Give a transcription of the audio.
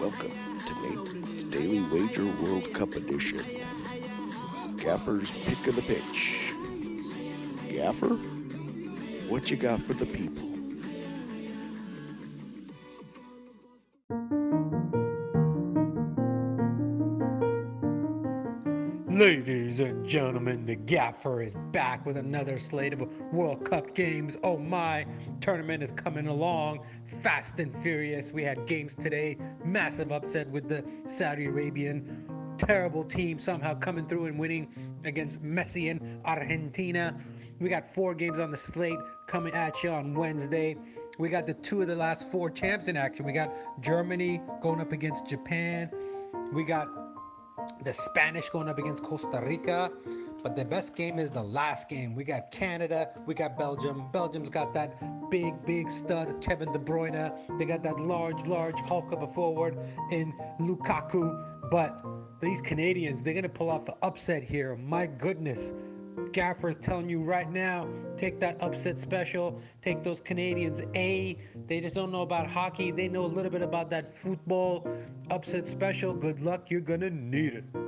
Welcome to Nate's Daily Wager World Cup Edition. Gaffer's pick of the pitch. Gaffer, what you got for the people? Ladies and gentlemen, the Gaffer is back with another slate of World Cup games. Oh my, tournament is coming along fast and furious. We had games today, massive upset with the Saudi Arabian terrible team somehow coming through and winning against Messi and Argentina. We got four games on the slate coming at you on Wednesday. We got the two of the last four champs in action. We got Germany going up against Japan. We got the Spanish going up against Costa Rica. But the best game is the last game. We got Canada, we got Belgium. Belgium's got that big, big stud, Kevin De Bruyne. They got that large, large Hulk of a forward in Lukaku. But these Canadians, they're going to pull off an upset here. My goodness. Gaffer is telling you right now, take that upset special, take those Canadians A. They just don't know about hockey. They know a little bit about that football upset special. Good luck, you're gonna need it.